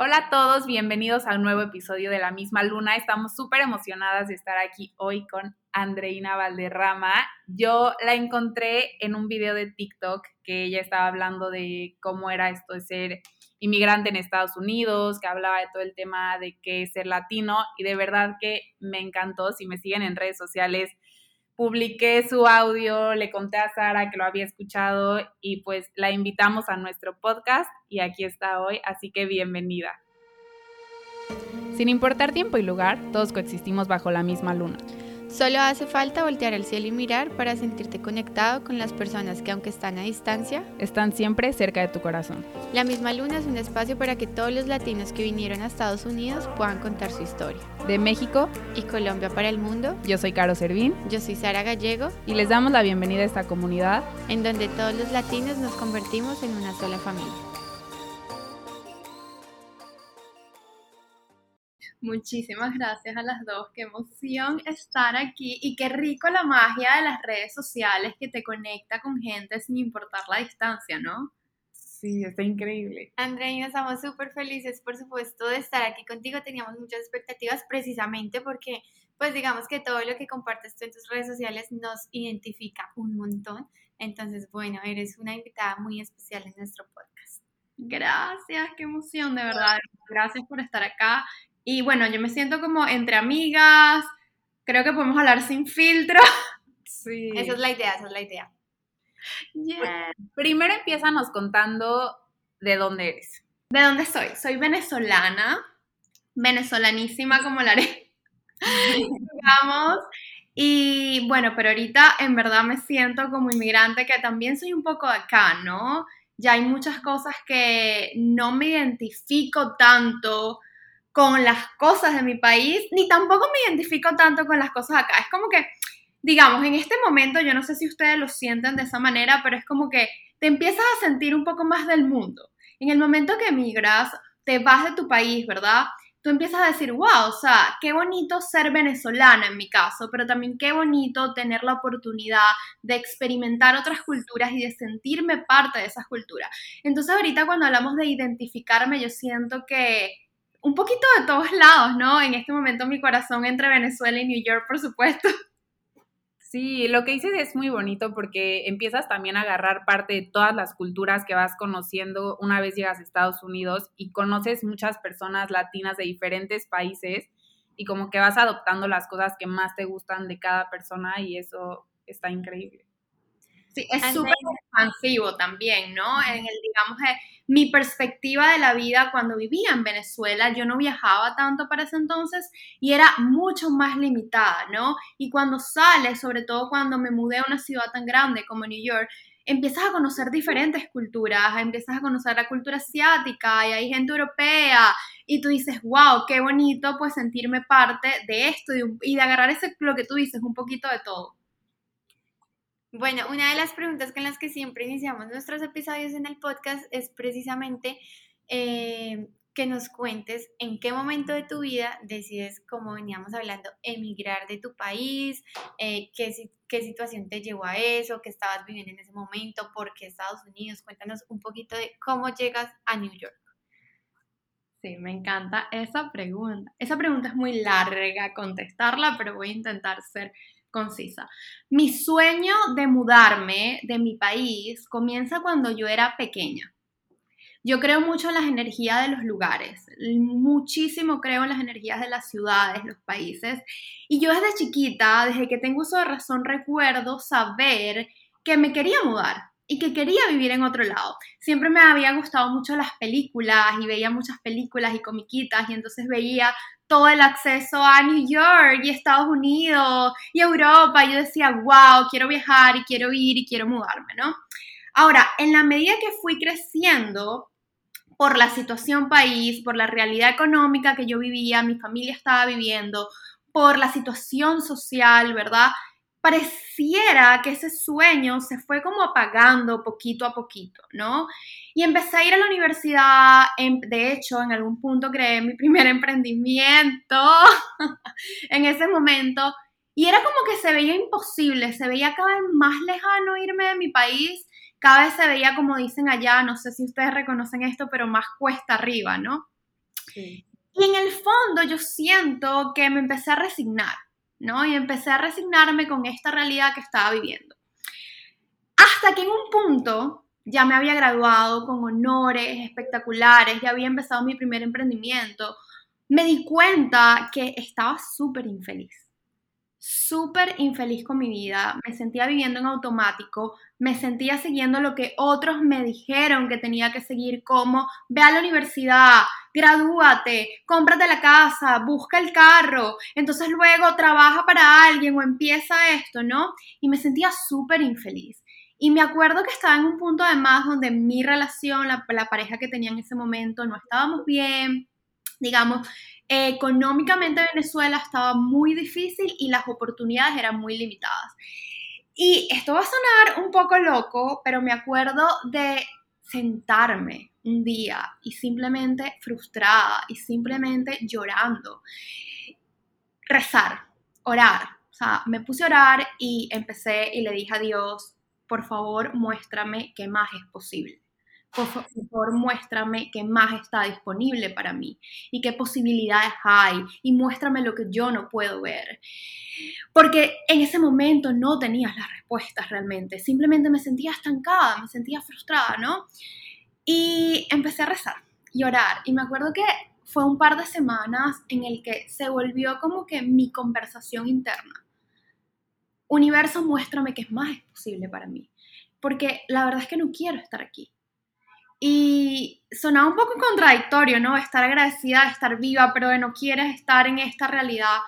Hola a todos, bienvenidos a un nuevo episodio de La misma luna. Estamos súper emocionadas de estar aquí hoy con Andreina Valderrama. Yo la encontré en un video de TikTok que ella estaba hablando de cómo era esto de ser inmigrante en Estados Unidos, que hablaba de todo el tema de qué es ser latino y de verdad que me encantó. Si me siguen en redes sociales, publiqué su audio, le conté a Sara que lo había escuchado y pues la invitamos a nuestro podcast y aquí está hoy, así que bienvenida. Sin importar tiempo y lugar, todos coexistimos bajo la misma luna. Solo hace falta voltear al cielo y mirar para sentirte conectado con las personas que aunque están a distancia, están siempre cerca de tu corazón. La misma luna es un espacio para que todos los latinos que vinieron a Estados Unidos puedan contar su historia. De México y Colombia para el mundo, yo soy Caro Servín, yo soy Sara Gallego y les damos la bienvenida a esta comunidad en donde todos los latinos nos convertimos en una sola familia. Muchísimas gracias a las dos. Qué emoción estar aquí y qué rico la magia de las redes sociales que te conecta con gente sin importar la distancia, ¿no? Sí, está increíble. Andrea, estamos súper felices, por supuesto, de estar aquí contigo. Teníamos muchas expectativas precisamente porque, pues digamos que todo lo que compartes tú en tus redes sociales nos identifica un montón. Entonces, bueno, eres una invitada muy especial en nuestro podcast. Gracias, qué emoción, de verdad. Gracias por estar acá. Y bueno, yo me siento como entre amigas, creo que podemos hablar sin filtro. Sí. Esa es la idea, esa es la idea. Primero empiezanos contando de dónde eres. ¿De dónde soy? Soy venezolana, venezolanísima como la haré, digamos. Y bueno, pero ahorita en verdad me siento como inmigrante, que también soy un poco acá, ¿no? Ya hay muchas cosas que no me identifico tanto con las cosas de mi país, ni tampoco me identifico tanto con las cosas acá. Es como que, digamos, en este momento, yo no sé si ustedes lo sienten de esa manera, pero es como que te empiezas a sentir un poco más del mundo. En el momento que emigras, te vas de tu país, ¿verdad? Tú empiezas a decir, wow, o sea, qué bonito ser venezolana en mi caso, pero también qué bonito tener la oportunidad de experimentar otras culturas y de sentirme parte de esas culturas. Entonces ahorita cuando hablamos de identificarme, yo siento que un poquito de todos lados, ¿no? En este momento mi corazón entre Venezuela y New York, por supuesto. Sí, lo que dices es muy bonito porque empiezas también a agarrar parte de todas las culturas que vas conociendo una vez llegas a Estados Unidos y conoces muchas personas latinas de diferentes países y como que vas adoptando las cosas que más te gustan de cada persona y eso está increíble. Sí, es súper expansivo también, ¿no? En el, digamos, eh, mi perspectiva de la vida cuando vivía en Venezuela, yo no viajaba tanto para ese entonces y era mucho más limitada, ¿no? Y cuando sales, sobre todo cuando me mudé a una ciudad tan grande como New York, empiezas a conocer diferentes culturas, empiezas a conocer la cultura asiática y hay gente europea y tú dices, wow, qué bonito pues sentirme parte de esto y de agarrar ese, lo que tú dices, un poquito de todo. Bueno, una de las preguntas con las que siempre iniciamos nuestros episodios en el podcast es precisamente eh, que nos cuentes en qué momento de tu vida decides, como veníamos hablando, emigrar de tu país, eh, qué, qué situación te llevó a eso, qué estabas viviendo en ese momento, por qué Estados Unidos. Cuéntanos un poquito de cómo llegas a New York. Sí, me encanta esa pregunta. Esa pregunta es muy larga contestarla, pero voy a intentar ser concisa. Mi sueño de mudarme de mi país comienza cuando yo era pequeña. Yo creo mucho en las energías de los lugares, muchísimo creo en las energías de las ciudades, los países. Y yo desde chiquita, desde que tengo uso de razón, recuerdo saber que me quería mudar y que quería vivir en otro lado. Siempre me había gustado mucho las películas y veía muchas películas y comiquitas y entonces veía todo el acceso a New York y Estados Unidos y Europa. Y yo decía, wow, quiero viajar y quiero ir y quiero mudarme, ¿no? Ahora, en la medida que fui creciendo por la situación país, por la realidad económica que yo vivía, mi familia estaba viviendo, por la situación social, ¿verdad? Pareciera que ese sueño se fue como apagando poquito a poquito, ¿no? Y empecé a ir a la universidad, de hecho, en algún punto creé mi primer emprendimiento en ese momento, y era como que se veía imposible, se veía cada vez más lejano irme de mi país, cada vez se veía como dicen allá, no sé si ustedes reconocen esto, pero más cuesta arriba, ¿no? Y en el fondo yo siento que me empecé a resignar, ¿no? Y empecé a resignarme con esta realidad que estaba viviendo. Hasta que en un punto ya me había graduado con honores espectaculares, ya había empezado mi primer emprendimiento, me di cuenta que estaba súper infeliz, súper infeliz con mi vida, me sentía viviendo en automático, me sentía siguiendo lo que otros me dijeron que tenía que seguir, como ve a la universidad, gradúate, cómprate la casa, busca el carro, entonces luego trabaja para alguien o empieza esto, ¿no? Y me sentía súper infeliz. Y me acuerdo que estaba en un punto además donde mi relación, la, pareja que tenía en ese momento, no estábamos bien, digamos, económicamente Venezuela estaba muy difícil y las oportunidades eran muy limitadas. Y esto va a sonar un poco loco, pero me acuerdo de sentarme un día y simplemente frustrada y simplemente llorando, rezar, orar. O sea, me puse a orar y empecé y le dije a Dios, por favor muéstrame qué más es posible. Por favor, muéstrame qué más está disponible para mí y qué posibilidades hay y muéstrame lo que yo no puedo ver. Porque en ese momento no tenías las respuestas realmente, simplemente me sentía estancada, me sentía frustrada, ¿no? Y empecé a rezar y orar y me acuerdo que fue un par de semanas en el que se volvió como que mi conversación interna universo, muéstrame que es más posible para mí, porque la verdad es que no quiero estar aquí. Y sonaba un poco contradictorio, ¿no? Estar agradecida, estar viva, pero no quieres estar en esta realidad.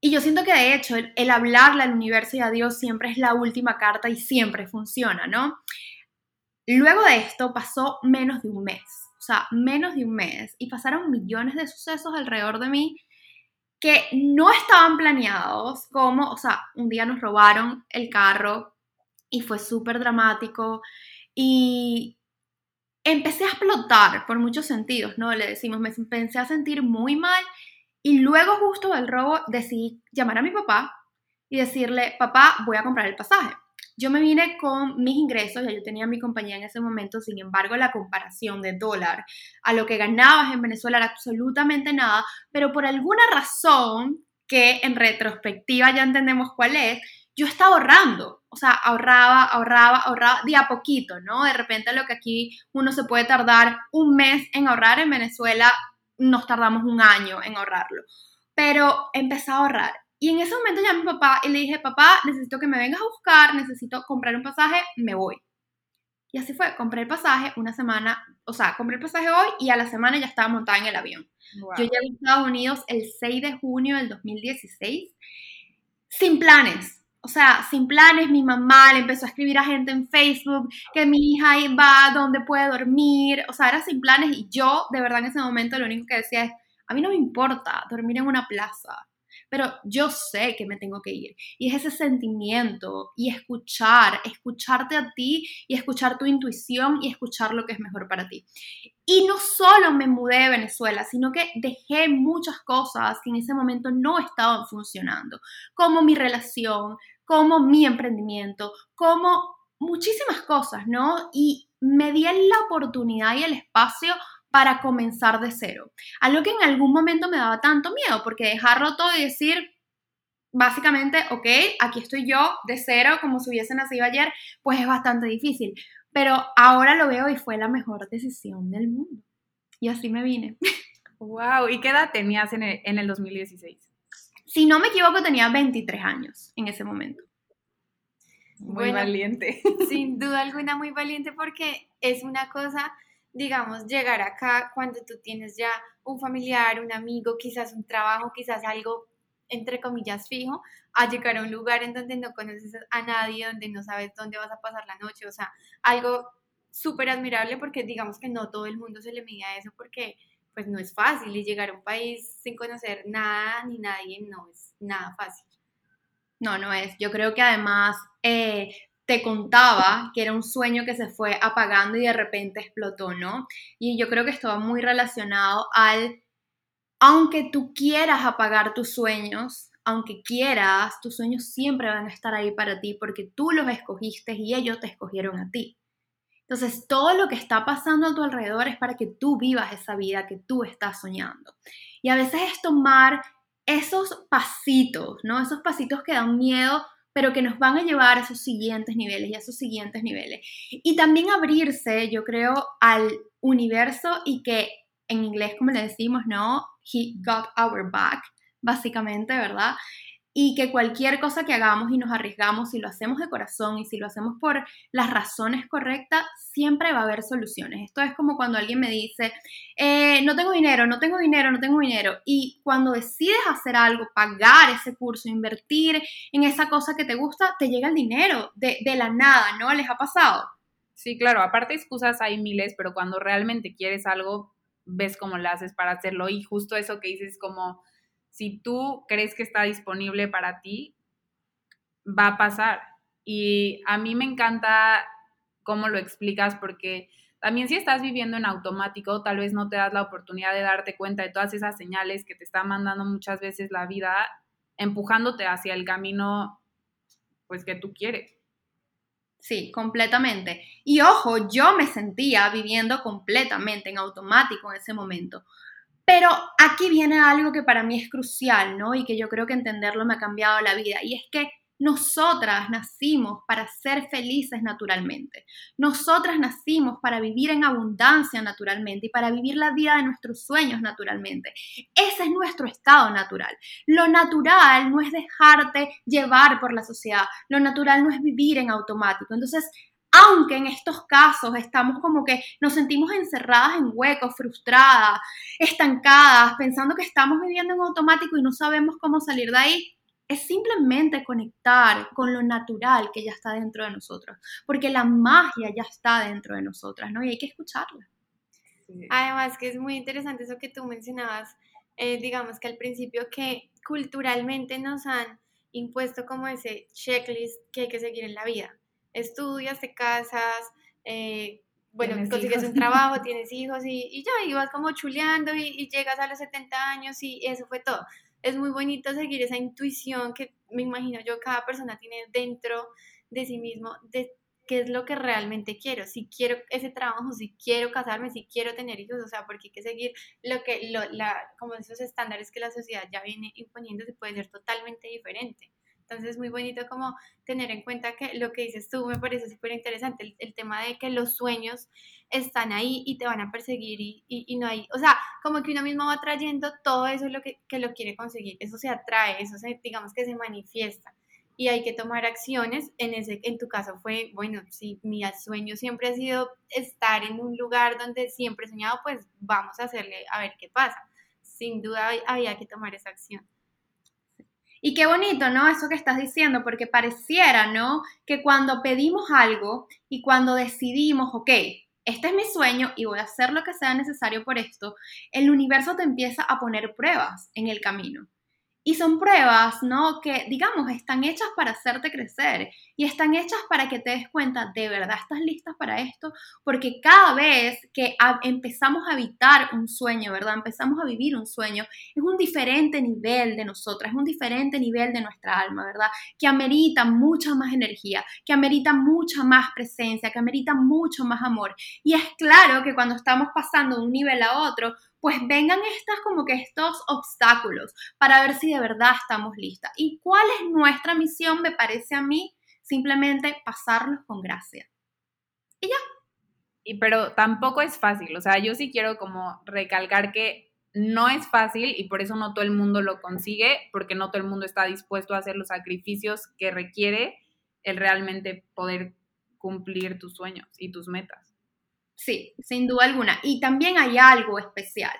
Y yo siento que de hecho el, hablarle al universo y a Dios siempre es la última carta y siempre funciona, ¿no? Luego de esto pasó menos de un mes, o sea, menos de un mes, y pasaron millones de sucesos alrededor de mí que no estaban planeados, como, o sea, un día nos robaron el carro y fue súper dramático y empecé a explotar por muchos sentidos, ¿no? Le decimos, me empecé a sentir muy mal y luego justo del robo decidí llamar a mi papá y decirle, papá, voy a comprar el pasaje. Yo me vine con mis ingresos, ya yo tenía mi compañía en ese momento, sin embargo la comparación de dólar a lo que ganabas en Venezuela era absolutamente nada, pero por alguna razón que en retrospectiva ya entendemos cuál es, yo estaba ahorrando, o sea, ahorraba, ahorraba, ahorraba de a poquito, ¿no? De repente lo que aquí uno se puede tardar un mes en ahorrar, en Venezuela nos tardamos un año en ahorrarlo, pero empecé a ahorrar y en ese momento llamé a mi papá y le dije, papá, necesito que me vengas a buscar, necesito comprar un pasaje, me voy. Y así fue, compré el pasaje una semana, o sea, compré el pasaje hoy y a la semana ya estaba montada en el avión. Yo llegué a Estados Unidos el 6 de junio del 2016, sin planes. O sea, sin planes, mi mamá le empezó a escribir a gente en Facebook que mi hija va, donde puede dormir. O sea, era sin planes y yo, de verdad, en ese momento lo único que decía es, a mí no me importa dormir en una plaza pero yo sé que me tengo que ir. Y es ese sentimiento y escuchar, escucharte a ti y escuchar tu intuición y escuchar lo que es mejor para ti. Y no solo me mudé de Venezuela, sino que dejé muchas cosas que en ese momento no estaban funcionando, como mi relación, como mi emprendimiento, como muchísimas cosas, ¿no? Y me di la oportunidad y el espacio para comenzar de cero. Algo que en algún momento me daba tanto miedo, porque dejarlo todo y decir, básicamente, ok, aquí estoy yo de cero, como si hubiese nacido ayer, pues es bastante difícil. Pero ahora lo veo y fue la mejor decisión del mundo. Y así me vine. Wow, ¿y qué edad tenías en el, en el 2016? Si no me equivoco, tenía 23 años en ese momento. Muy valiente. Sin duda alguna, muy valiente porque es una cosa digamos, llegar acá cuando tú tienes ya un familiar, un amigo, quizás un trabajo, quizás algo entre comillas fijo, a llegar a un lugar en donde no conoces a nadie, donde no sabes dónde vas a pasar la noche, o sea, algo súper admirable porque digamos que no todo el mundo se le mide a eso porque pues no es fácil y llegar a un país sin conocer nada ni nadie no es nada fácil. No, no es. Yo creo que además eh, te contaba que era un sueño que se fue apagando y de repente explotó, ¿no? Y yo creo que esto va muy relacionado al, aunque tú quieras apagar tus sueños, aunque quieras, tus sueños siempre van a estar ahí para ti porque tú los escogiste y ellos te escogieron a ti. Entonces, todo lo que está pasando a tu alrededor es para que tú vivas esa vida que tú estás soñando. Y a veces es tomar esos pasitos, ¿no? Esos pasitos que dan miedo, pero que nos van a llevar a esos siguientes niveles y a esos siguientes niveles. Y también abrirse, yo creo, al universo y que en inglés, como le decimos, ¿no? He got our back, básicamente, ¿verdad? Y que cualquier cosa que hagamos y nos arriesgamos, si lo hacemos de corazón y si lo hacemos por las razones correctas, siempre va a haber soluciones. Esto es como cuando alguien me dice, eh, no tengo dinero, no tengo dinero, no tengo dinero. Y cuando decides hacer algo, pagar ese curso, invertir en esa cosa que te gusta, te llega el dinero de, de la nada, ¿no? ¿Les ha pasado? Sí, claro, aparte excusas hay miles, pero cuando realmente quieres algo, ves cómo lo haces para hacerlo. Y justo eso que dices como si tú crees que está disponible para ti, va a pasar. Y a mí me encanta cómo lo explicas porque también si estás viviendo en automático, tal vez no te das la oportunidad de darte cuenta de todas esas señales que te está mandando muchas veces la vida, empujándote hacia el camino pues que tú quieres. Sí, completamente. Y ojo, yo me sentía viviendo completamente en automático en ese momento. Pero aquí viene algo que para mí es crucial, ¿no? Y que yo creo que entenderlo me ha cambiado la vida. Y es que nosotras nacimos para ser felices naturalmente. Nosotras nacimos para vivir en abundancia naturalmente y para vivir la vida de nuestros sueños naturalmente. Ese es nuestro estado natural. Lo natural no es dejarte llevar por la sociedad. Lo natural no es vivir en automático. Entonces, aunque en estos casos estamos como que nos sentimos encerradas en huecos, frustradas, estancadas, pensando que estamos viviendo en automático y no sabemos cómo salir de ahí, es simplemente conectar con lo natural que ya está dentro de nosotros, porque la magia ya está dentro de nosotras, ¿no? Y hay que escucharla. Además que es muy interesante eso que tú mencionabas, eh, digamos que al principio que culturalmente nos han impuesto como ese checklist que hay que seguir en la vida estudias, te casas, eh, bueno, consigues un trabajo, tienes hijos y, y, ya, y vas como chuleando y, llegas a los 70 años y eso fue todo. Es muy bonito seguir esa intuición que me imagino yo cada persona tiene dentro de sí mismo, de qué es lo que realmente quiero, si quiero ese trabajo, si quiero casarme, si quiero tener hijos, o sea, porque hay que seguir lo que, lo, la, como esos estándares que la sociedad ya viene imponiendo, se puede ser totalmente diferente. Entonces es muy bonito como tener en cuenta que lo que dices tú me parece súper interesante, el, tema de que los sueños están ahí y te van a perseguir y, y, no hay, o sea, como que uno mismo va trayendo todo eso lo que, que lo quiere conseguir, eso se atrae, eso se, digamos que se manifiesta y hay que tomar acciones. En, ese, en tu caso fue, bueno, si mi sueño siempre ha sido estar en un lugar donde siempre he soñado, pues vamos a hacerle a ver qué pasa. Sin duda había que tomar esa acción. Y qué bonito, ¿no? Eso que estás diciendo, porque pareciera, ¿no? Que cuando pedimos algo y cuando decidimos, ok, este es mi sueño y voy a hacer lo que sea necesario por esto, el universo te empieza a poner pruebas en el camino. Y son pruebas, ¿no? Que, digamos, están hechas para hacerte crecer y están hechas para que te des cuenta, de verdad estás lista para esto, porque cada vez que empezamos a habitar un sueño, ¿verdad? Empezamos a vivir un sueño, es un diferente nivel de nosotras, es un diferente nivel de nuestra alma, ¿verdad? Que amerita mucha más energía, que amerita mucha más presencia, que amerita mucho más amor. Y es claro que cuando estamos pasando de un nivel a otro, pues vengan estas como que estos obstáculos para ver si de verdad estamos listas. ¿Y cuál es nuestra misión? Me parece a mí simplemente pasarlos con gracia. Y ya. Y pero tampoco es fácil, o sea, yo sí quiero como recalcar que no es fácil y por eso no todo el mundo lo consigue, porque no todo el mundo está dispuesto a hacer los sacrificios que requiere el realmente poder cumplir tus sueños y tus metas. Sí, sin duda alguna. Y también hay algo especial.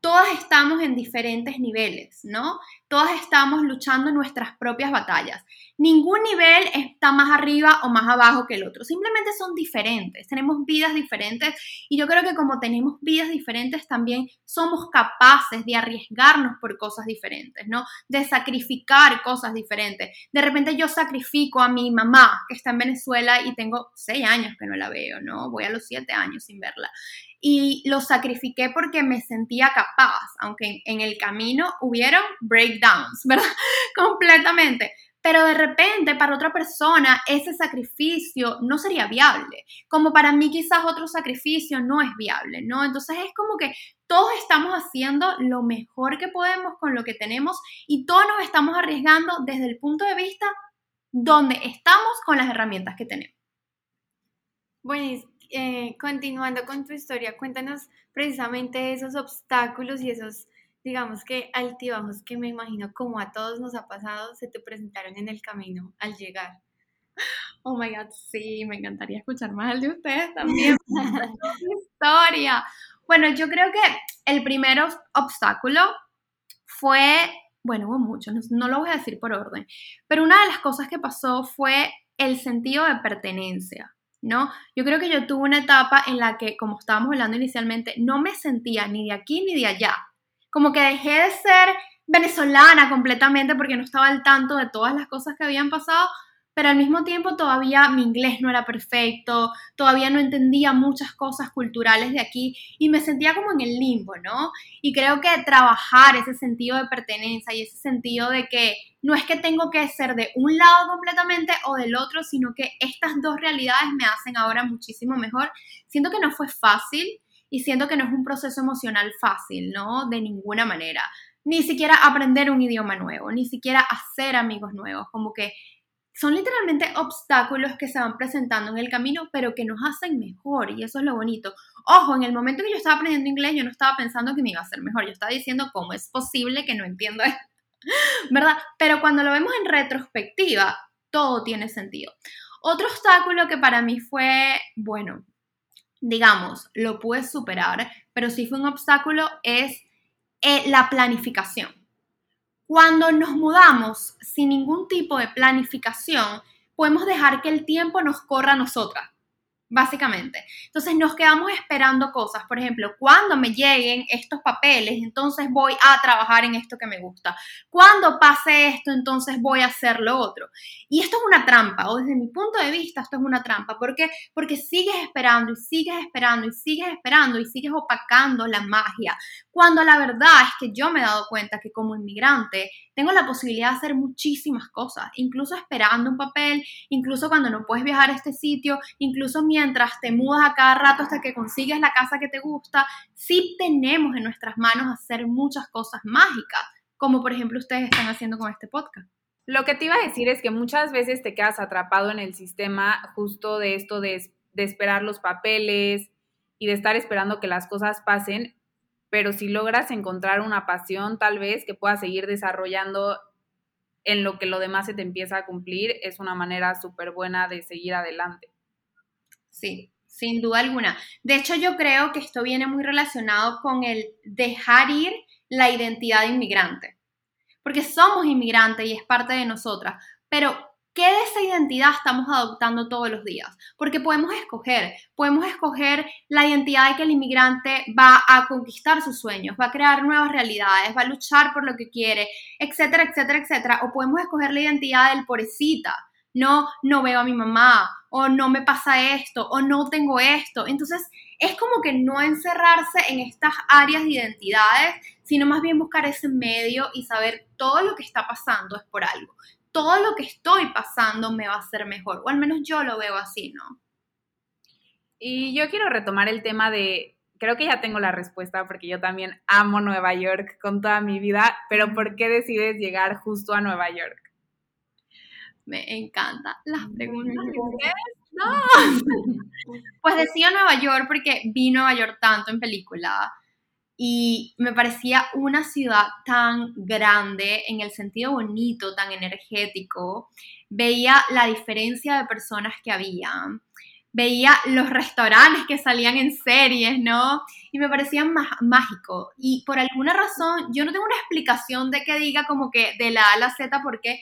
Todas estamos en diferentes niveles, ¿no? Todas estamos luchando nuestras propias batallas. Ningún nivel está más arriba o más abajo que el otro, simplemente son diferentes, tenemos vidas diferentes y yo creo que como tenemos vidas diferentes también somos capaces de arriesgarnos por cosas diferentes, ¿no? De sacrificar cosas diferentes. De repente yo sacrifico a mi mamá que está en Venezuela y tengo seis años que no la veo, ¿no? Voy a los siete años sin verla y lo sacrifiqué porque me sentía capaz, aunque en el camino hubieron breakdowns, ¿verdad? Completamente. pero de repente para otra persona ese sacrificio no sería viable, como para mí quizás otro sacrificio no es viable, ¿no? Entonces es como que todos estamos haciendo lo mejor que podemos con lo que tenemos y todos nos estamos arriesgando desde el punto de vista donde estamos con las herramientas que tenemos. Bueno, eh, continuando con tu historia, cuéntanos precisamente esos obstáculos y esos digamos que altibajos que me imagino como a todos nos ha pasado, se te presentaron en el camino al llegar. Oh my God, sí, me encantaría escuchar más el de ustedes también. historia. Bueno, yo creo que el primer obstáculo fue, bueno, hubo muchos, no, no lo voy a decir por orden, pero una de las cosas que pasó fue el sentido de pertenencia. ¿no? Yo creo que yo tuve una etapa en la que, como estábamos hablando inicialmente, no me sentía ni de aquí ni de allá como que dejé de ser venezolana completamente porque no estaba al tanto de todas las cosas que habían pasado, pero al mismo tiempo todavía mi inglés no era perfecto, todavía no entendía muchas cosas culturales de aquí y me sentía como en el limbo, ¿no? Y creo que trabajar ese sentido de pertenencia y ese sentido de que no es que tengo que ser de un lado completamente o del otro, sino que estas dos realidades me hacen ahora muchísimo mejor. Siento que no fue fácil, y siento que no es un proceso emocional fácil, ¿no? De ninguna manera. Ni siquiera aprender un idioma nuevo, ni siquiera hacer amigos nuevos, como que son literalmente obstáculos que se van presentando en el camino, pero que nos hacen mejor y eso es lo bonito. Ojo, en el momento que yo estaba aprendiendo inglés, yo no estaba pensando que me iba a hacer mejor, yo estaba diciendo cómo es posible que no entiendo esto, ¿verdad? Pero cuando lo vemos en retrospectiva, todo tiene sentido. Otro obstáculo que para mí fue, bueno, digamos, lo puedes superar, pero si fue un obstáculo, es eh, la planificación. Cuando nos mudamos sin ningún tipo de planificación, podemos dejar que el tiempo nos corra a nosotras básicamente. Entonces nos quedamos esperando cosas. Por ejemplo, cuando me lleguen estos papeles, entonces voy a trabajar en esto que me gusta. Cuando pase esto, entonces voy a hacer lo otro. Y esto es una trampa, o desde mi punto de vista, esto es una trampa. ¿Por qué? Porque sigues esperando y sigues esperando y sigues esperando y sigues opacando la magia. Cuando la verdad es que yo me he dado cuenta que como inmigrante tengo la posibilidad de hacer muchísimas cosas, incluso esperando un papel, incluso cuando no puedes viajar a este sitio, incluso mientras te mudas a cada rato hasta que consigues la casa que te gusta, sí tenemos en nuestras manos hacer muchas cosas mágicas, como por ejemplo ustedes están haciendo con este podcast. Lo que te iba a decir es que muchas veces te quedas atrapado en el sistema justo de esto de, de esperar los papeles y de estar esperando que las cosas pasen, pero si logras encontrar una pasión tal vez que puedas seguir desarrollando en lo que lo demás se te empieza a cumplir, es una manera súper buena de seguir adelante. Sí, sin duda alguna. De hecho, yo creo que esto viene muy relacionado con el dejar ir la identidad de inmigrante, porque somos inmigrantes y es parte de nosotras, pero ¿Qué de esa identidad estamos adoptando todos los días? Porque podemos escoger, podemos escoger la identidad de que el inmigrante va a conquistar sus sueños, va a crear nuevas realidades, va a luchar por lo que quiere, etcétera, etcétera, etcétera. O podemos escoger la identidad del pobrecita, no, no veo a mi mamá, o no me pasa esto, o no tengo esto. Entonces, es como que no encerrarse en estas áreas de identidades, sino más bien buscar ese medio y saber todo lo que está pasando es por algo todo lo que estoy pasando me va a hacer mejor, o al menos yo lo veo así, ¿no? Y yo quiero retomar el tema de, creo que ya tengo la respuesta porque yo también amo Nueva York con toda mi vida, pero ¿por qué decides llegar justo a Nueva York? Me encanta las preguntas No. Pues decía Nueva York porque vi Nueva York tanto en película y me parecía una ciudad tan grande en el sentido bonito, tan energético. Veía la diferencia de personas que había, veía los restaurantes que salían en series, ¿no? Y me parecían mágico. Y por alguna razón, yo no tengo una explicación de que diga como que de la A a la Z por qué,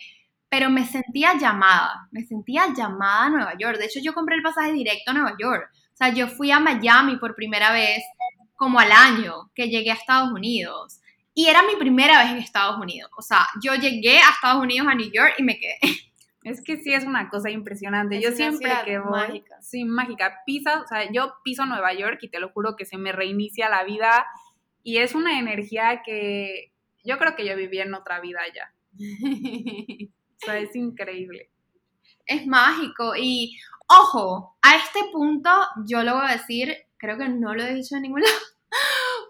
pero me sentía llamada, me sentía llamada a Nueva York. De hecho, yo compré el pasaje directo a Nueva York. O sea, yo fui a Miami por primera vez como al año que llegué a Estados Unidos. Y era mi primera vez en Estados Unidos. O sea, yo llegué a Estados Unidos, a New York, y me quedé. Es que sí es una cosa impresionante. yo siempre que voy, mágica. sí, mágica. Pisa, o sea, yo piso Nueva York y te lo juro que se me reinicia la vida y es una energía que yo creo que yo viví en otra vida ya. O sea, es increíble. Es mágico y, ojo, a este punto yo lo voy a decir, creo que no lo he dicho en ningún lado,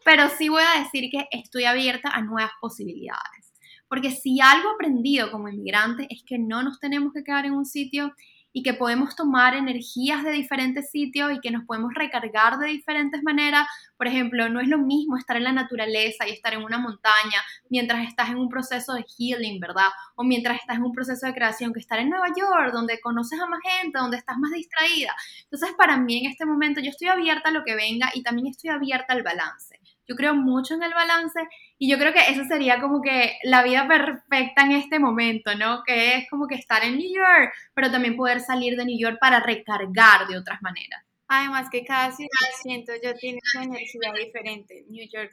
pero sí voy a decir que estoy abierta a nuevas posibilidades. Porque si algo aprendido como inmigrante es que no nos tenemos que quedar en un sitio y que podemos tomar energías de diferentes sitios y que nos podemos recargar de diferentes maneras. Por ejemplo, no es lo mismo estar en la naturaleza y estar en una montaña mientras estás en un proceso de healing, ¿verdad? O mientras estás en un proceso de creación que estar en Nueva York, donde conoces a más gente, donde estás más distraída. Entonces, para mí en este momento yo estoy abierta a lo que venga y también estoy abierta al balance. Yo creo mucho en el balance y yo creo que eso sería como que la vida perfecta en este momento, ¿no? Que es como que estar en New York, pero también poder salir de New York para recargar de otras maneras. Además que cada ciudad, siento yo, tiene su energía diferente. New York,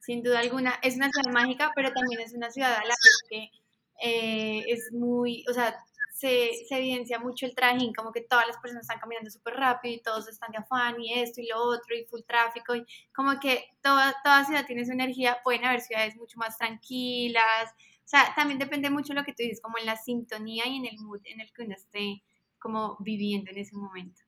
sin duda alguna, es una ciudad mágica, pero también es una ciudad a la que eh, es muy, o sea, se, evidencia mucho el trajín, como que todas las personas están caminando súper rápido y todos están de afán y esto y lo otro y full tráfico y como que toda, toda ciudad tiene su energía, pueden haber ciudades mucho más tranquilas, o sea, también depende mucho de lo que tú dices, como en la sintonía y en el mood en el que uno esté como viviendo en ese momento.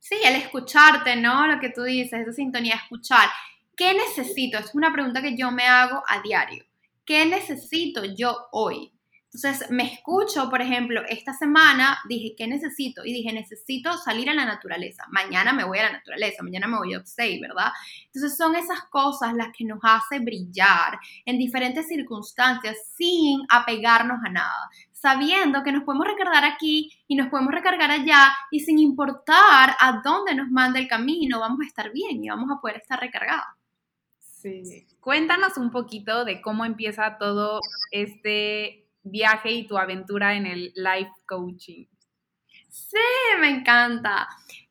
Sí, el escucharte, ¿no? Lo que tú dices, esa sintonía, escuchar. ¿Qué necesito? Es una pregunta que yo me hago a diario. ¿Qué necesito yo hoy? Entonces me escucho, por ejemplo, esta semana dije, ¿qué necesito? Y dije, necesito salir a la naturaleza. Mañana me voy a la naturaleza, mañana me voy a upstate, ¿verdad? Entonces son esas cosas las que nos hace brillar en diferentes circunstancias sin apegarnos a nada, sabiendo que nos podemos recargar aquí y nos podemos recargar allá y sin importar a dónde nos mande el camino, vamos a estar bien y vamos a poder estar recargados. Sí. Cuéntanos un poquito de cómo empieza todo este viaje y tu aventura en el life coaching? Sí, me encanta.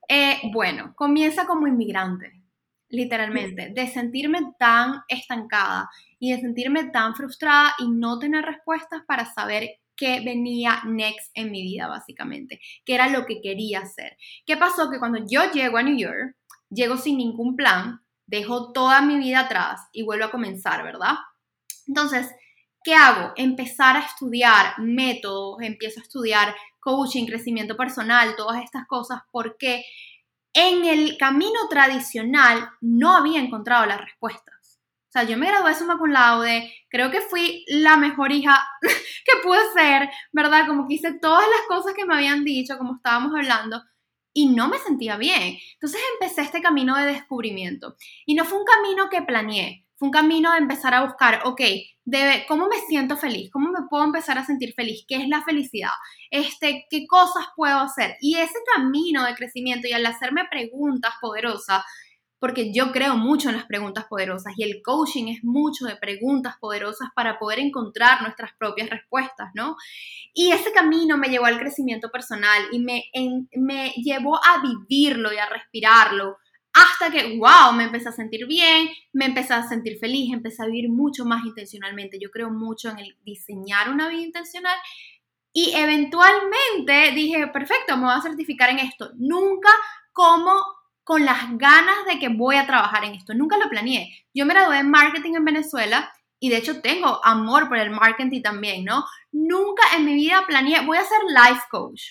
Eh, bueno, comienza como inmigrante, literalmente, de sentirme tan estancada y de sentirme tan frustrada y no tener respuestas para saber qué venía next en mi vida, básicamente, qué era lo que quería hacer. ¿Qué pasó? Que cuando yo llego a New York, llego sin ningún plan, dejo toda mi vida atrás y vuelvo a comenzar, ¿verdad? Entonces, ¿Qué hago? Empezar a estudiar métodos, empiezo a estudiar coaching, crecimiento personal, todas estas cosas, porque en el camino tradicional no había encontrado las respuestas. O sea, yo me gradué suma cum laude, creo que fui la mejor hija que pude ser, ¿verdad? Como que hice todas las cosas que me habían dicho, como estábamos hablando, y no me sentía bien. Entonces empecé este camino de descubrimiento. Y no fue un camino que planeé, un camino de empezar a buscar, ok, de cómo me siento feliz, cómo me puedo empezar a sentir feliz, qué es la felicidad, este, qué cosas puedo hacer. Y ese camino de crecimiento y al hacerme preguntas poderosas, porque yo creo mucho en las preguntas poderosas y el coaching es mucho de preguntas poderosas para poder encontrar nuestras propias respuestas, ¿no? Y ese camino me llevó al crecimiento personal y me, me llevó a vivirlo y a respirarlo hasta que, wow, me empecé a sentir bien, me empecé a sentir feliz, empecé a vivir mucho más intencionalmente. Yo creo mucho en el diseñar una vida intencional y eventualmente dije, perfecto, me voy a certificar en esto. Nunca como con las ganas de que voy a trabajar en esto. Nunca lo planeé. Yo me gradué en marketing en Venezuela y de hecho tengo amor por el marketing también, ¿no? Nunca en mi vida planeé, voy a ser life coach.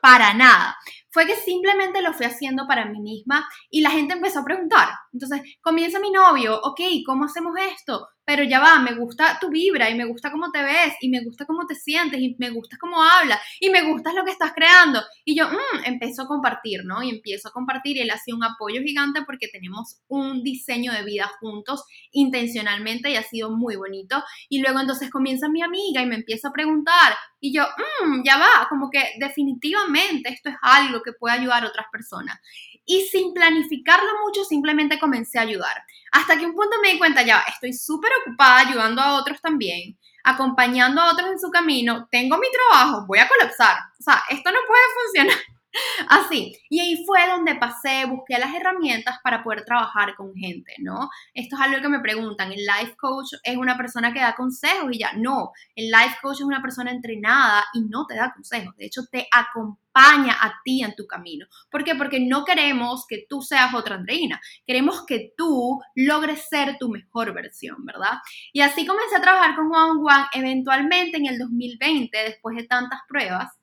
Para nada fue que simplemente lo fui haciendo para mí misma y la gente empezó a preguntar. Entonces comienza mi novio, ok, ¿cómo hacemos esto? Pero ya va, me gusta tu vibra y me gusta cómo te ves y me gusta cómo te sientes y me gusta cómo hablas y me gusta lo que estás creando. Y yo mmm, empiezo a compartir, ¿no? Y empiezo a compartir y él hacía un apoyo gigante porque tenemos un diseño de vida juntos intencionalmente y ha sido muy bonito. Y luego entonces comienza mi amiga y me empieza a preguntar y yo, mmm, ya va, como que definitivamente esto es algo que puede ayudar a otras personas. Y sin planificarlo mucho, simplemente comencé a ayudar. Hasta que un punto me di cuenta, ya, estoy súper ocupada ayudando a otros también, acompañando a otros en su camino, tengo mi trabajo, voy a colapsar. O sea, esto no puede funcionar. Así, y ahí fue donde pasé, busqué las herramientas para poder trabajar con gente, ¿no? Esto es algo que me preguntan, ¿el life coach es una persona que da consejos? Y ya, no, el life coach es una persona entrenada y no te da consejos, de hecho te acompaña a ti en tu camino. ¿Por qué? Porque no queremos que tú seas otra Andreina, queremos que tú logres ser tu mejor versión, ¿verdad? Y así comencé a trabajar con Juan Juan, eventualmente en el 2020, después de tantas pruebas,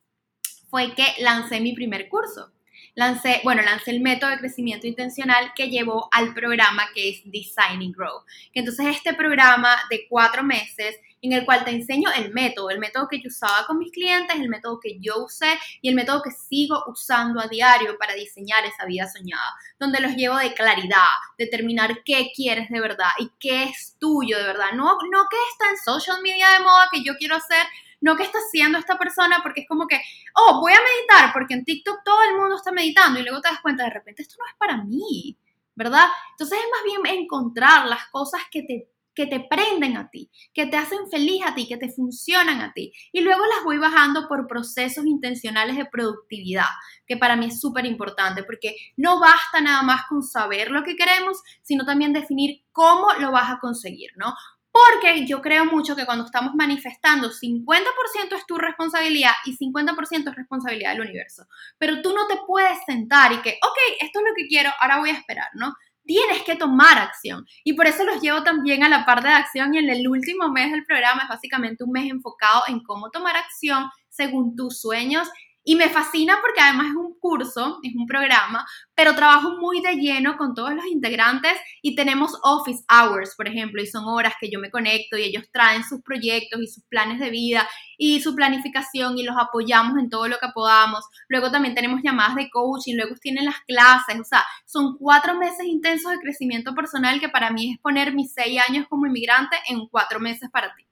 fue que lancé mi primer curso. Lancé, bueno, lancé el método de crecimiento intencional que llevó al programa que es Designing Grow. Que entonces este programa de cuatro meses en el cual te enseño el método, el método que yo usaba con mis clientes, el método que yo usé y el método que sigo usando a diario para diseñar esa vida soñada, donde los llevo de claridad, determinar qué quieres de verdad y qué es tuyo de verdad, no, no qué está en social media de moda que yo quiero hacer, no qué está haciendo esta persona, porque es como que, oh, voy a meditar, porque en TikTok todo el mundo está meditando y luego te das cuenta, de repente esto no es para mí, ¿verdad? Entonces es más bien encontrar las cosas que te que te prenden a ti, que te hacen feliz a ti, que te funcionan a ti. Y luego las voy bajando por procesos intencionales de productividad, que para mí es súper importante, porque no basta nada más con saber lo que queremos, sino también definir cómo lo vas a conseguir, ¿no? Porque yo creo mucho que cuando estamos manifestando, 50% es tu responsabilidad y 50% es responsabilidad del universo. Pero tú no te puedes sentar y que, ok, esto es lo que quiero, ahora voy a esperar, ¿no? Tienes que tomar acción. Y por eso los llevo también a la parte de acción. Y en el último mes del programa es básicamente un mes enfocado en cómo tomar acción según tus sueños y me fascina porque además es un curso, es un programa, pero trabajo muy de lleno con todos los integrantes y tenemos office hours, por ejemplo, y son horas que yo me conecto y ellos traen sus proyectos y sus planes de vida y su planificación y los apoyamos en todo lo que podamos. Luego también tenemos llamadas de coaching, luego tienen las clases, o sea, son cuatro meses intensos de crecimiento personal que para mí es poner mis seis años como inmigrante en cuatro meses para ti.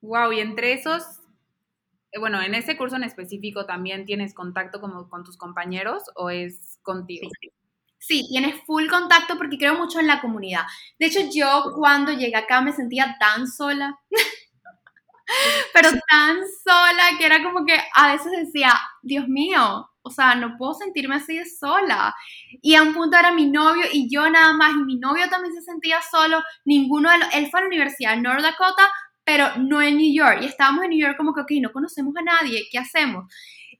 Wow, y entre esos bueno, en ese curso en específico también tienes contacto como con tus compañeros o es contigo? Sí, tienes full contacto porque creo mucho en la comunidad. De hecho, yo cuando llegué acá me sentía tan sola, pero tan sola que era como que a veces decía, Dios mío, o sea, no puedo sentirme así de sola. Y a un punto era mi novio y yo nada más, y mi novio también se sentía solo, ninguno de los, él fue a la universidad en North Dakota, pero no en New York. Y estábamos en New York como que, ok, no conocemos a nadie, ¿qué hacemos?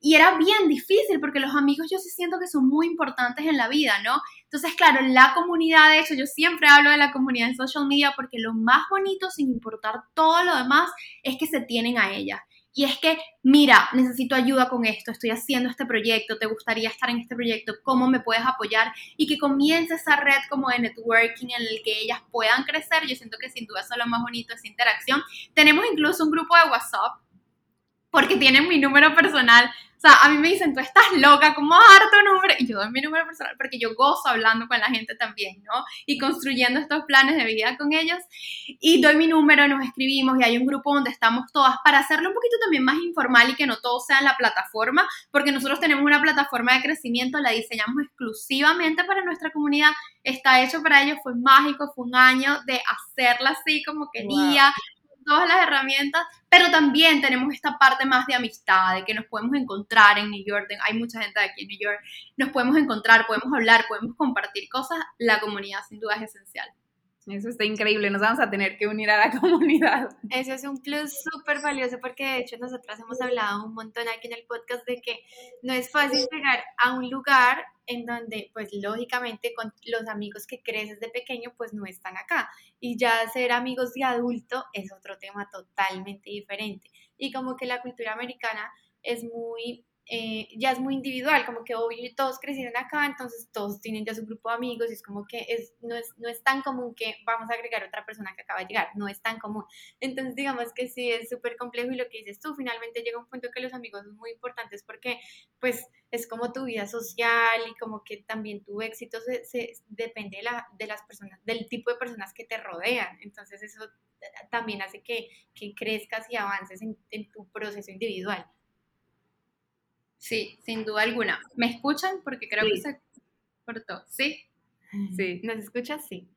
Y era bien difícil porque los amigos yo sí siento que son muy importantes en la vida, ¿no? Entonces, claro, la comunidad, de hecho, yo siempre hablo de la comunidad en social media porque lo más bonito, sin importar todo lo demás, es que se tienen a ella y es que, mira, necesito ayuda con esto, estoy haciendo este proyecto, te gustaría estar en este proyecto, ¿cómo me puedes apoyar? Y que comience esa red como de networking en el que ellas puedan crecer. Yo siento que sin duda eso es lo más bonito, esa interacción. Tenemos incluso un grupo de WhatsApp porque tienen mi número personal o sea, a mí me dicen, tú estás loca, ¿cómo dar tu número? Y yo doy mi número personal porque yo gozo hablando con la gente también, ¿no? Y construyendo estos planes de vida con ellos. Y doy mi número, nos escribimos y hay un grupo donde estamos todas para hacerlo un poquito también más informal y que no todo sea en la plataforma, porque nosotros tenemos una plataforma de crecimiento, la diseñamos exclusivamente para nuestra comunidad. Está hecho para ellos, fue mágico, fue un año de hacerla así como quería, todas las herramientas, pero también tenemos esta parte más de amistad, de que nos podemos encontrar en New York, hay mucha gente de aquí en New York, nos podemos encontrar, podemos hablar, podemos compartir cosas, la comunidad sin duda es esencial. Eso está increíble, nos vamos a tener que unir a la comunidad. Eso es un plus súper valioso porque de hecho nosotras hemos hablado un montón aquí en el podcast de que no es fácil llegar a un lugar en donde pues lógicamente con los amigos que creces de pequeño pues no están acá y ya ser amigos de adulto es otro tema totalmente diferente y como que la cultura americana es muy eh, ya es muy individual, como que obvio todos crecieron acá, entonces todos tienen ya su grupo de amigos y es como que es, no, es, no es tan común que vamos a agregar otra persona que acaba de llegar, no es tan común. Entonces digamos que sí es súper complejo y lo que dices tú, finalmente llega un punto que los amigos son muy importantes porque pues es como tu vida social y como que también tu éxito se, depende de, la, de las personas, del tipo de personas que te rodean, entonces eso también hace que, que crezcas y avances en, en tu proceso individual. Sí, sin duda alguna. ¿Me escuchan? Porque creo que se cortó. ¿Sí? Sí. ¿Nos escuchas? Sí.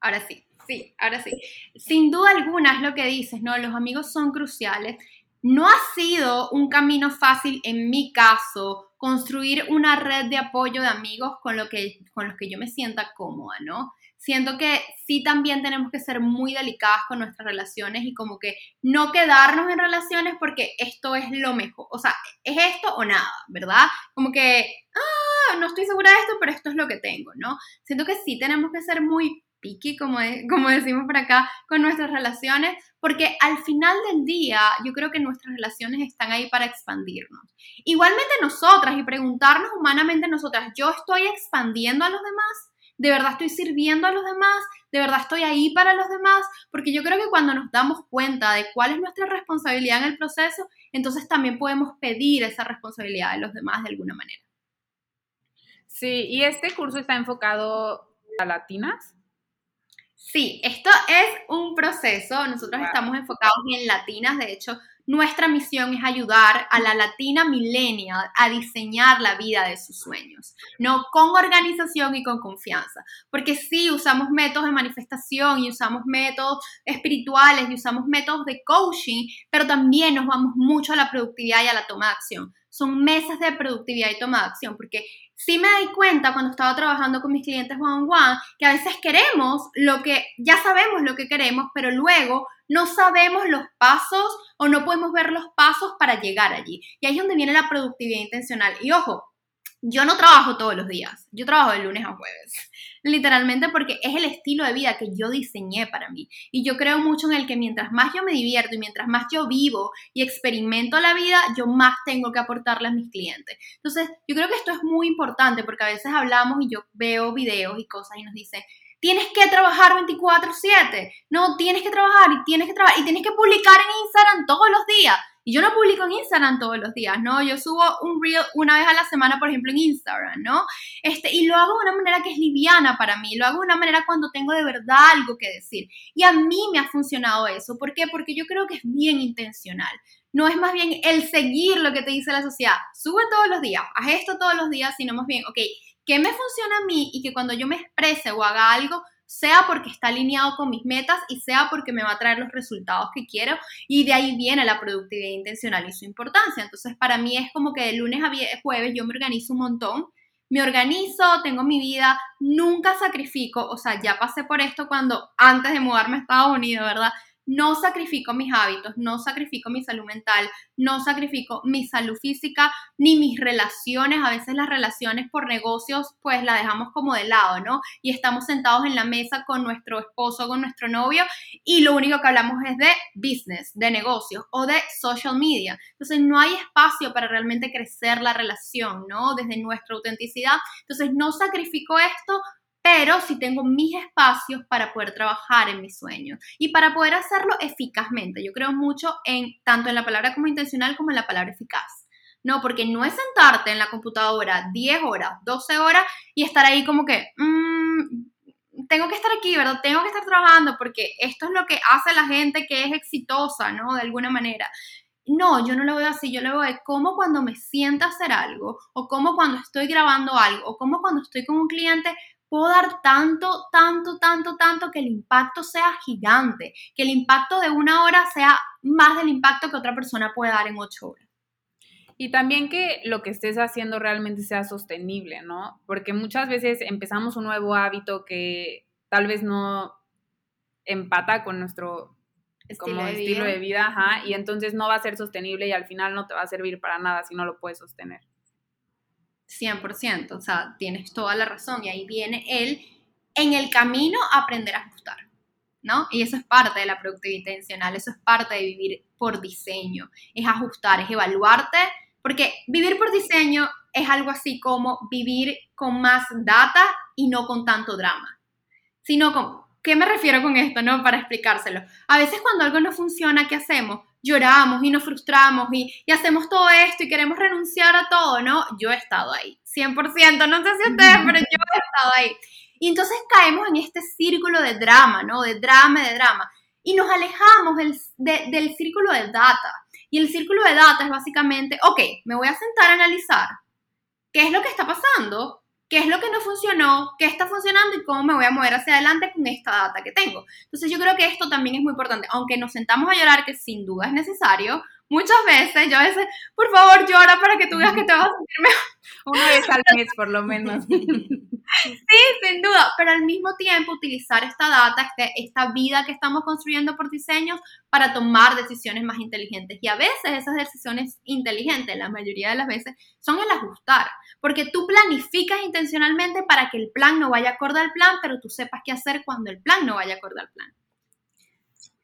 Ahora sí, sí, ahora sí. Sin duda alguna es lo que dices, ¿no? Los amigos son cruciales. no ha sido un camino fácil en mi caso construir una red de apoyo de amigos con, lo que, con los que yo me sienta cómoda, ¿no? Siento que sí también tenemos que ser muy delicadas con nuestras relaciones y como que no quedarnos en relaciones porque esto es lo mejor, o sea, es esto o nada, ¿verdad? Como que, ah, no estoy segura de esto, pero esto es lo que tengo, ¿no? Siento que sí tenemos que ser muy piqui, como, como decimos por acá, con nuestras relaciones, porque al final del día yo creo que nuestras relaciones están ahí para expandirnos. Igualmente nosotras y preguntarnos humanamente nosotras, ¿yo estoy expandiendo a los demás? ¿De verdad estoy sirviendo a los demás? ¿De verdad estoy ahí para los demás? Porque yo creo que cuando nos damos cuenta de cuál es nuestra responsabilidad en el proceso, entonces también podemos pedir esa responsabilidad de los demás de alguna manera. Sí, y este curso está enfocado a latinas. Sí, esto es un proceso. Nosotros estamos enfocados en latinas. De hecho, nuestra misión es ayudar a la latina millennial a diseñar la vida de sus sueños, no con organización y con confianza. Porque sí, usamos métodos de manifestación y usamos métodos espirituales y usamos métodos de coaching, pero también nos vamos mucho a la productividad y a la toma de acción. Son meses de productividad y toma de acción, porque sí me di cuenta cuando estaba trabajando con mis clientes one on one que a veces queremos lo que, ya sabemos lo que queremos, pero luego no sabemos los pasos o no podemos ver los pasos para llegar allí. Y ahí es donde viene la productividad intencional. Y ojo, yo no trabajo todos los días, yo trabajo de lunes a jueves, literalmente porque es el estilo de vida que yo diseñé para mí. Y yo creo mucho en el que mientras más yo me divierto y mientras más yo vivo y experimento la vida, yo más tengo que aportarle a mis clientes. Entonces, yo creo que esto es muy importante porque a veces hablamos y yo veo videos y cosas y nos dicen, tienes que trabajar 24/7, no, tienes que trabajar y tienes que trabajar y tienes que publicar en Instagram todos los días. Y yo no publico en Instagram todos los días, ¿no? Yo subo un reel una vez a la semana, por ejemplo, en Instagram, ¿no? Este, y lo hago de una manera que es liviana para mí, lo hago de una manera cuando tengo de verdad algo que decir. Y a mí me ha funcionado eso. ¿Por qué? Porque yo creo que es bien intencional. No es más bien el seguir lo que te dice la sociedad. Sube todos los días, haz esto todos los días, sino más bien, ok, ¿qué me funciona a mí y que cuando yo me exprese o haga algo, sea porque está alineado con mis metas y sea porque me va a traer los resultados que quiero y de ahí viene la productividad intencional y su importancia. Entonces, para mí es como que de lunes a jueves yo me organizo un montón, me organizo, tengo mi vida, nunca sacrifico, o sea, ya pasé por esto cuando antes de mudarme a Estados Unidos, ¿verdad? No sacrifico mis hábitos, no sacrifico mi salud mental, no sacrifico mi salud física ni mis relaciones. A veces las relaciones por negocios pues las dejamos como de lado, ¿no? Y estamos sentados en la mesa con nuestro esposo, con nuestro novio y lo único que hablamos es de business, de negocios o de social media. Entonces no hay espacio para realmente crecer la relación, ¿no? Desde nuestra autenticidad. Entonces no sacrifico esto pero sí tengo mis espacios para poder trabajar en mis sueños y para poder hacerlo eficazmente. Yo creo mucho en tanto en la palabra como intencional como en la palabra eficaz. No, porque no es sentarte en la computadora 10 horas, 12 horas y estar ahí como que, mm, tengo que estar aquí, ¿verdad? Tengo que estar trabajando porque esto es lo que hace la gente que es exitosa, ¿no? De alguna manera. No, yo no lo veo así, yo lo veo de cómo cuando me siento a hacer algo, o cómo cuando estoy grabando algo, o cómo cuando estoy con un cliente, puedo dar tanto, tanto, tanto, tanto que el impacto sea gigante, que el impacto de una hora sea más del impacto que otra persona puede dar en ocho horas. Y también que lo que estés haciendo realmente sea sostenible, ¿no? Porque muchas veces empezamos un nuevo hábito que tal vez no empata con nuestro estilo, de, estilo vida. de vida, ajá, y entonces no va a ser sostenible y al final no te va a servir para nada si no lo puedes sostener. 100%, o sea, tienes toda la razón y ahí viene él en el camino aprender a ajustar, ¿no? Y eso es parte de la productividad intencional, eso es parte de vivir por diseño, es ajustar, es evaluarte, porque vivir por diseño es algo así como vivir con más data y no con tanto drama, sino con, ¿qué me refiero con esto, no? Para explicárselo. A veces cuando algo no funciona, ¿qué hacemos? Lloramos y nos frustramos y, hacemos todo esto y queremos renunciar a todo, ¿no? Yo he estado ahí, 100%, no sé si ustedes, pero yo he estado ahí. Y entonces caemos en este círculo de drama, ¿no? De drama, de drama. Y nos alejamos del, del círculo de data. Y el círculo de data es básicamente, ok, me voy a sentar a analizar qué es lo que está pasando, qué es lo que no funcionó, qué está funcionando y cómo me voy a mover hacia adelante con esta data que tengo. Entonces yo creo que esto también es muy importante, aunque nos sentamos a llorar, que sin duda es necesario, muchas veces, yo a veces, por favor, llora para que tú veas que te vas a sentir mejor. Una vez al mes, por lo menos. Sí, sin duda, pero al mismo tiempo utilizar esta data, este, esta vida que estamos construyendo por diseños para tomar decisiones más inteligentes. Y a veces esas decisiones inteligentes, la mayoría de las veces, son el ajustar, porque tú planificas intencionalmente para que el plan no vaya acorde al plan, pero tú sepas qué hacer cuando el plan no vaya acorde al plan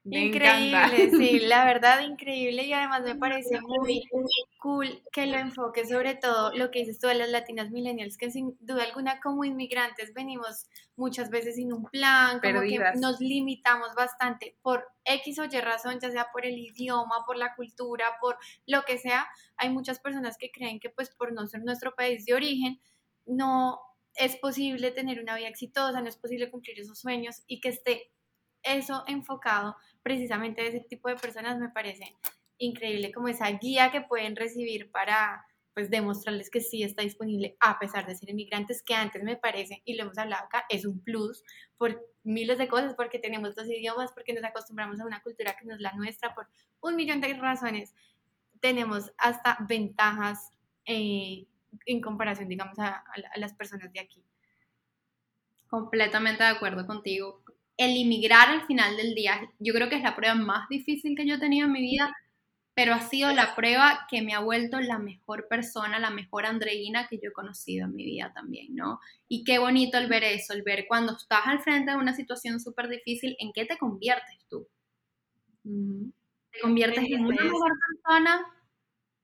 increíble, sí, la verdad increíble y además me parece muy cool que lo enfoque sobre todo lo que dices tú de las latinas millennials, que sin duda alguna como inmigrantes venimos muchas veces sin un plan, como que nos limitamos bastante por X o Y razón, ya sea por el idioma, por la cultura, por lo que sea. Hay muchas personas que creen que pues por no ser nuestro país de origen, no es posible tener una vida exitosa, no es posible cumplir esos sueños y que esté eso enfocado precisamente a ese tipo de personas me parece increíble como esa guía que pueden recibir para pues demostrarles que sí está disponible a pesar de ser inmigrantes, que antes me parece, y lo hemos hablado acá, es un plus por miles de cosas, porque tenemos dos idiomas, porque nos acostumbramos a una cultura que no es la nuestra, por un millón de razones. Tenemos hasta ventajas eh, en comparación, digamos, a las personas de aquí. Completamente de acuerdo contigo el inmigrar al final del día, yo creo que es la prueba más difícil que yo he tenido en mi vida, pero ha sido la prueba que me ha vuelto la mejor persona, la mejor Andreina que yo he conocido en mi vida también, ¿no? Y qué bonito el ver eso, el ver cuando estás al frente de una situación súper difícil, ¿en qué te conviertes tú? ¿Te conviertes en una mejor persona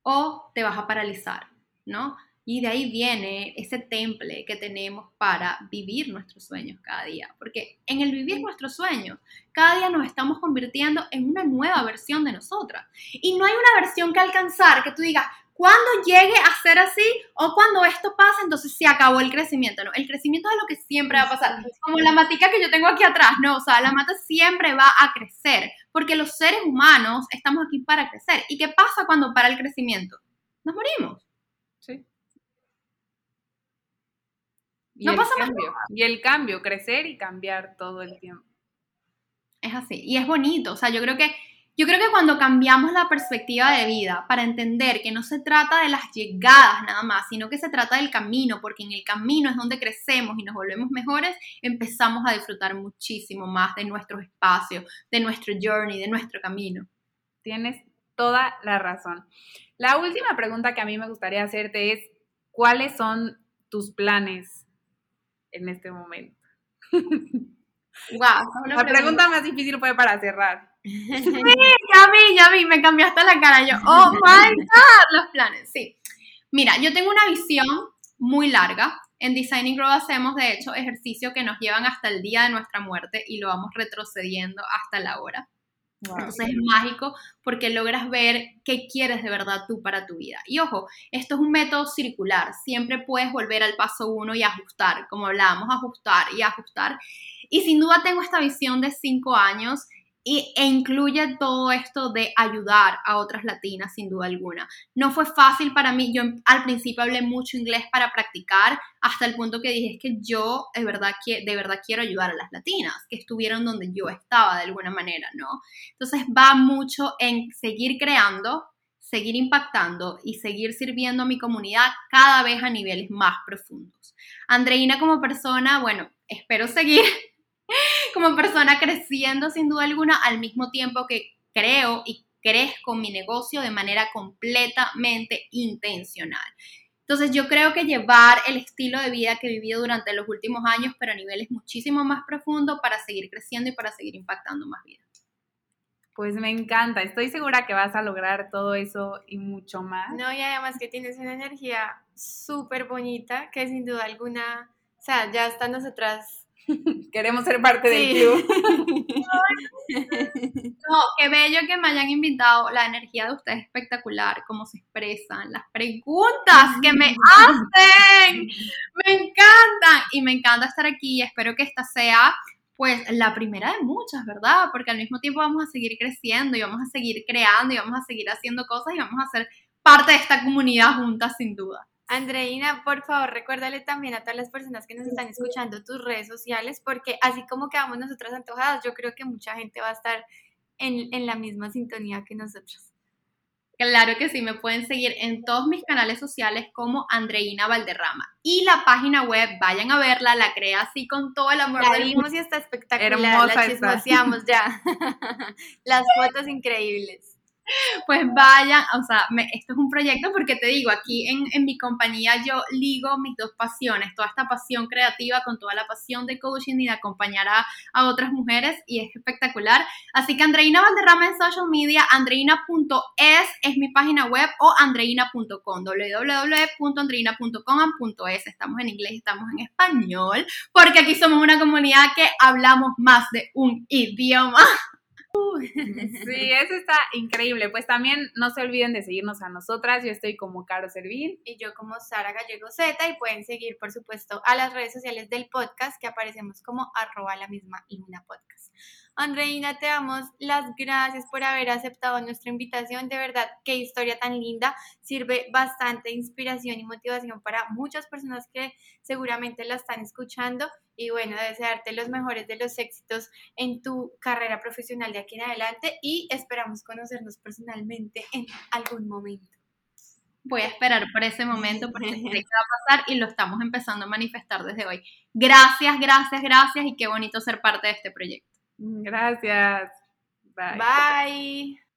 o te vas a paralizar, ¿no? Y de ahí viene ese temple que tenemos para vivir nuestros sueños cada día. Porque en el vivir nuestros sueños, cada día nos estamos convirtiendo en una nueva versión de nosotras. Y no hay una versión que alcanzar que tú digas, cuando llegue a ser así o cuando esto pasa, entonces se acabó el crecimiento, ¿no? El crecimiento es lo que siempre va a pasar. Como la matica que yo tengo aquí atrás, ¿no? O sea, la mata siempre va a crecer porque los seres humanos estamos aquí para crecer. ¿Y qué pasa cuando para el crecimiento? Nos morimos. Y no pasa cambio. Y el cambio, crecer y cambiar todo el tiempo. Es así. Y es bonito. O sea, yo creo que yo creo que cuando cambiamos la perspectiva de vida para entender que no se trata de las llegadas nada más, sino que se trata del camino, porque en el camino es donde crecemos y nos volvemos mejores, empezamos a disfrutar muchísimo más de nuestros espacios, de nuestro journey, de nuestro camino. Tienes toda la razón. La última pregunta que a mí me gustaría hacerte es, ¿cuáles son tus planes en este momento. Wow, la pregunta más difícil fue para cerrar. Sí, ya vi, ya vi, me cambiaste la cara. Yo, oh my God, los planes, sí. Mira, yo tengo una visión muy larga. En Designing Grow hacemos, de hecho, ejercicios que nos llevan hasta el día de nuestra muerte y lo vamos retrocediendo hasta la hora. Entonces es mágico porque logras ver qué quieres de verdad tú para tu vida. Y ojo, esto es un método circular. Siempre puedes volver al paso uno y ajustar, como hablábamos, ajustar y ajustar. Y sin duda tengo esta visión de cinco años y, e incluye todo esto de ayudar a otras latinas, sin duda alguna. No fue fácil para mí, yo al principio hablé mucho inglés para practicar, hasta el punto que dije, es que yo de verdad, de verdad quiero ayudar a las latinas, que estuvieron donde yo estaba de alguna manera, ¿no? Entonces va mucho en seguir creando, seguir impactando y seguir sirviendo a mi comunidad cada vez a niveles más profundos. Andreina como persona, bueno, espero seguir como persona creciendo sin duda alguna al mismo tiempo que creo y crezco mi negocio de manera completamente intencional. Entonces yo creo que llevar el estilo de vida que he vivido durante los últimos años, pero a niveles muchísimo más profundos para seguir creciendo y para seguir impactando más vidas. Pues me encanta, estoy segura que vas a lograr todo eso y mucho más. No, y además que tienes una energía súper bonita que sin duda alguna, o sea, ya está nosotras Queremos ser parte del club. no, qué bello que me hayan invitado. La energía de ustedes es espectacular, cómo se expresan, las preguntas que me hacen. Me encantan. Y me encanta estar aquí. Espero que esta sea pues la primera de muchas, ¿verdad? Porque al mismo tiempo vamos a seguir creciendo y vamos a seguir creando y vamos a seguir haciendo cosas y vamos a ser parte de esta comunidad juntas sin duda. Andreina, por favor, recuérdale también a todas las personas que nos están escuchando tus redes sociales, porque así como quedamos nosotras antojadas, yo creo que mucha gente va a estar en, la misma sintonía que nosotros. Claro que sí, me pueden seguir en todos mis canales sociales como Andreina Valderrama. Y la página web, vayan a verla, la creé así con todo el amor La del mundo. vimos y está espectacular, Hermosa la chismoseamos ya. Las fotos increíbles. Pues vayan, o sea, esto es un proyecto porque te digo, aquí en, en mi compañía yo ligo mis dos pasiones, toda esta pasión creativa con toda la pasión de coaching y de acompañar a, a otras mujeres y es espectacular. Así que Andreina Valderrama en social media, andreina.es es mi página web o andreina.com, www.andreina.com.es. Estamos en inglés, estamos en español, porque aquí somos una comunidad que hablamos más de un idioma. Sí, eso está increíble. Pues también no se olviden de seguirnos a nosotras. Yo estoy como Caro Servín. Y yo como Sara Gallego Z y pueden seguir, por supuesto, a las redes sociales del podcast que aparecemos como arroba la misma Luna Podcast. Andreina, te damos las gracias por haber aceptado nuestra invitación. De verdad, qué historia tan linda. Sirve bastante inspiración y motivación para muchas personas que seguramente la están escuchando. Y bueno, desearte los mejores de los éxitos en tu carrera profesional de aquí en adelante y esperamos conocernos personalmente en algún momento. Voy a esperar por ese momento porque sé que va a pasar y lo estamos empezando a manifestar desde hoy. Gracias, gracias, gracias y qué bonito ser parte de este proyecto. Gracias. Bye. Bye.